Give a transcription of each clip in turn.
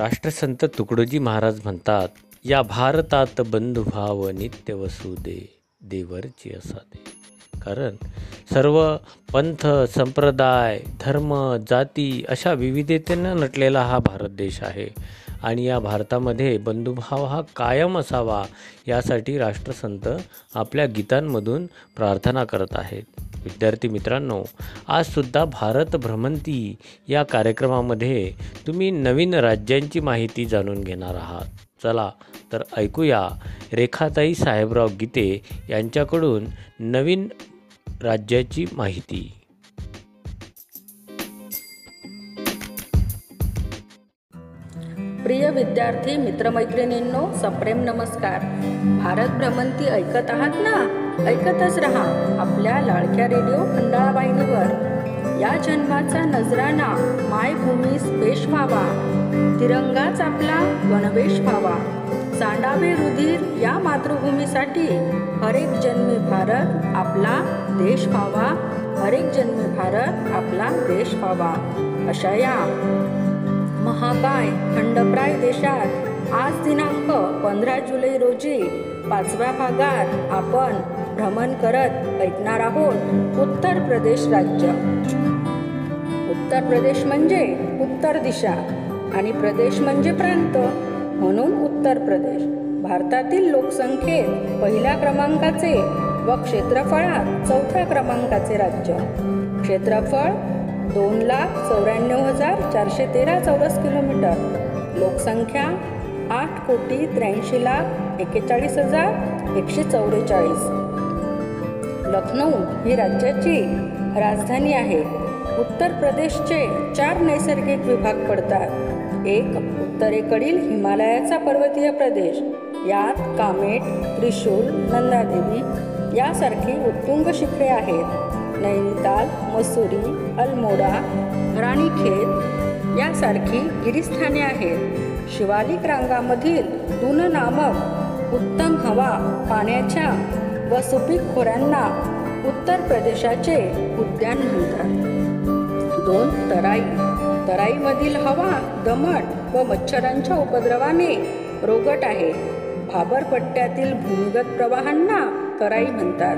राष्ट्रसंत तुकडोजी महाराज म्हणतात या भारतात बंधुभाव नित्य वसुदे देवरची असादे. कारण सर्व पंथ संप्रदाय धर्म जाती अशा विविधतेनं नटलेला हा भारत देश आहे. आणि या भारतामध्ये बंधुभाव हा कायम असावा यासाठी राष्ट्रसंत आपल्या गीतांमधून प्रार्थना करत आहेत. विद्यार्थी मित्रांनो आजसुद्धा भारत भ्रमंती या कार्यक्रमामध्ये तुम्ही नवीन राज्यांची माहिती जाणून घेणार आहात. चला तर ऐकूया रेखाताई साहेबराव गीते यांच्याकडून नवीन राज्याची माहिती. प्रिय विद्यार्थी मित्रमैत्रिणींनो सप्रेम नमस्कार. भारत भ्रमंती ऐकत आहात ना? ऐकतच रहा आपल्या लाडक्या रेडिओ खंडाळा वाहिनीवर या जन्माचा नजराणा मायभूमीस पेश व्हावा. तिरंगाच आपला गणवेश व्हावा. सांडावे रुधिर या मातृभूमीसाठी हरेक जन्मी भारत आपला देश व्हावा. हरेक जन्मी भारत आपला देश व्हावा. अशा या. महाकाय खंडप्राय देशात. आज दिनांक पंधरा जुलै रोजी पाचव्या भागात आपण भ्रमण करत ऐकणार आहोत उत्तर प्रदेश राज्य. उत्तर प्रदेश म्हणजे उत्तर दिशा आणि प्रदेश म्हणजे प्रांत म्हणून उत्तर प्रदेश. भारतातील लोकसंख्येत पहिल्या क्रमांकाचे व क्षेत्रफळात चौथ्या क्रमांकाचे राज्य. क्षेत्रफळ दोन लाख चौऱ्याण्णव हजार चारशे तेरा चौरस किलोमीटर. लोकसंख्या आठ कोटी त्र्याऐंशी लाख एक्केचाळीस हजार एकशे चौवेचाळीस. लखनौ ही राज्याची राजधानी आहे. उत्तर प्रदेशचे चार नैसर्गिक विभाग पडतात. एक उत्तरेकडील हिमालयाचा पर्वतीय प्रदेश. यात कामेट त्रिशूल नंदादेवी यासारखी उत्तुंग शिखरे आहेत. नैनिताल मसुरी अल्मोडा राणीखेत यासारखी गिरीस्थाने आहेत. शिवालिक रांगामधील दून नामक उत्तम हवा पाण्याच्या व सुपीक खोऱ्यांना उत्तर प्रदेशाचे उद्यान म्हणतात. दोन तराई. तराईमधील हवा दमट व मच्छरांच्या उपद्रवाने रोगट आहे. भाबरपट्ट्यातील भूमिगत प्रवाहांना कराई म्हणतात.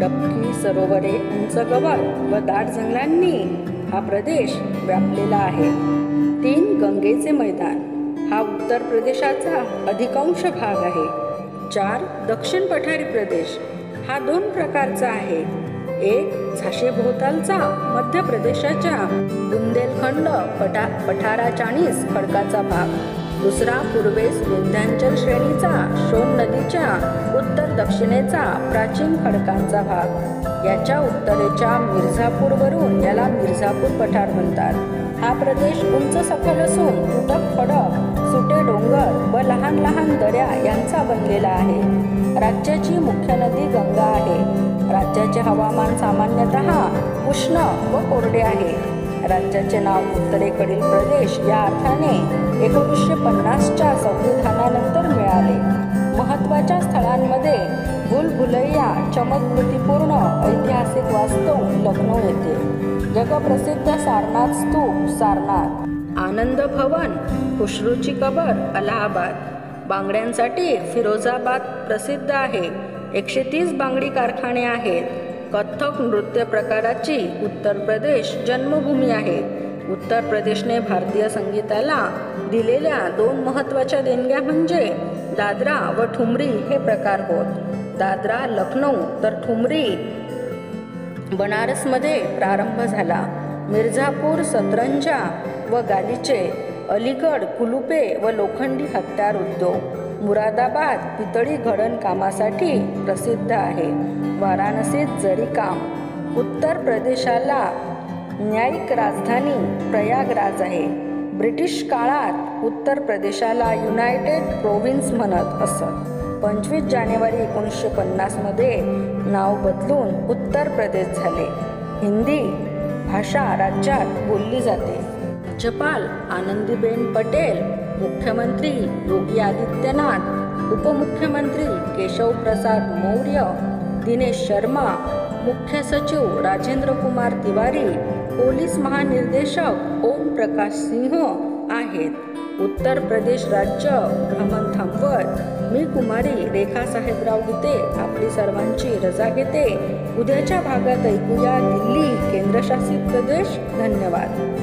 डबकी सरोवरे उंच गवत व दाट जंगलांनी हा प्रदेश व्यापलेला आहे. तीन गंगेचे मैदान. हा उत्तर प्रदेशाचा अधिकांश भाग आहे. चार दक्षिण पठारी प्रदेश. हा दोन प्रकारचा आहे. एक झाशेभोवतालचा मध्य प्रदेशाच्या बुंदेलखंड पठा पठाराचाणीस खडकाचा भाग. दुसरा पूर्वेस विंध्यांचल श्रेणीचा शोण नदीच्या उत्तर दक्षिणेचा प्राचीन खडकांचा भाग. याच्या उत्तरेच्या मिर्झापूरवरून याला मिर्झापूर पठार म्हणतात. हा प्रदेश उंच सखल असून तुटक फडक सुटे डोंगर व लहान लहान दऱ्या यांचा बनलेला आहे. राज्याची मुख्य नदी गंगा आहे. राज्याचे हवामान सामान्यतः उष्ण व कोरडे आहे. राज्याचे नाव उत्तरेकडील प्रदेश या अर्थाने एकोणीसशे पन्नासच्या संविधानानंतर मिळाले. महत्त्वाच्या स्थळांमध्ये भुलभुलैया चमत्कृतीपूर्ण ऐतिहासिक वास्तू लखनौ येथे जगप्रसिद्ध सारनाथ स्तूप सारनाथ. आनंद भवन खुशरूची कबर अलाहाबाद. बांगड्यांसाठी फिरोजाबाद प्रसिद्ध आहे. एकशे तीस बांगडी कारखाने आहेत. कथ्थक नृत्य प्रकाराची उत्तर प्रदेश जन्मभूमी आहे. उत्तर प्रदेशने भारतीय संगीताला दिलेल्या दोन महत्त्वाच्या देणग्या म्हणजे दादरा व ठुमरी हे प्रकार होत. दादरा लखनौ तर ठुमरी बनारसमध्ये प्रारंभ झाला. मिर्झापूर सतरंजा व गालिचे अलीगड कुलुपे व लोखंडी हत्यार उद्योग. मुरादाबाद पितळी घडण कामासाठी प्रसिद्ध आहे. वाराणसीत जरी काम उत्तर प्रदेशाला न्यायिक राजधानी प्रयागराज आहे. ब्रिटिश काळात उत्तर प्रदेशाला युनायटेड प्रोव्हिन्स म्हणत असत. पंचवीस जानेवारी एकोणीसशे पन्नासमध्ये नाव बदलून उत्तर प्रदेश झाले. हिंदी भाषा राज्यात बोलली जाते. राज्यपाल आनंदीबेन पटेल मुख्यमंत्री योगी आदित्यनाथ उपमुख्यमंत्री केशव प्रसाद मौर्य दिनेश शर्मा मुख्य सचिव राजेंद्र कुमार तिवारी पोलीस महानिर्देशक ओम प्रकाश सिंह आहेत. उत्तर प्रदेश राज्य भ्रमण थांबवत मी कुमारी रेखा साहेबराव गीते आपली सर्वांची रजा घेते. उद्याच्या भागात ऐकूया दिल्ली केंद्रशासित प्रदेश. धन्यवाद.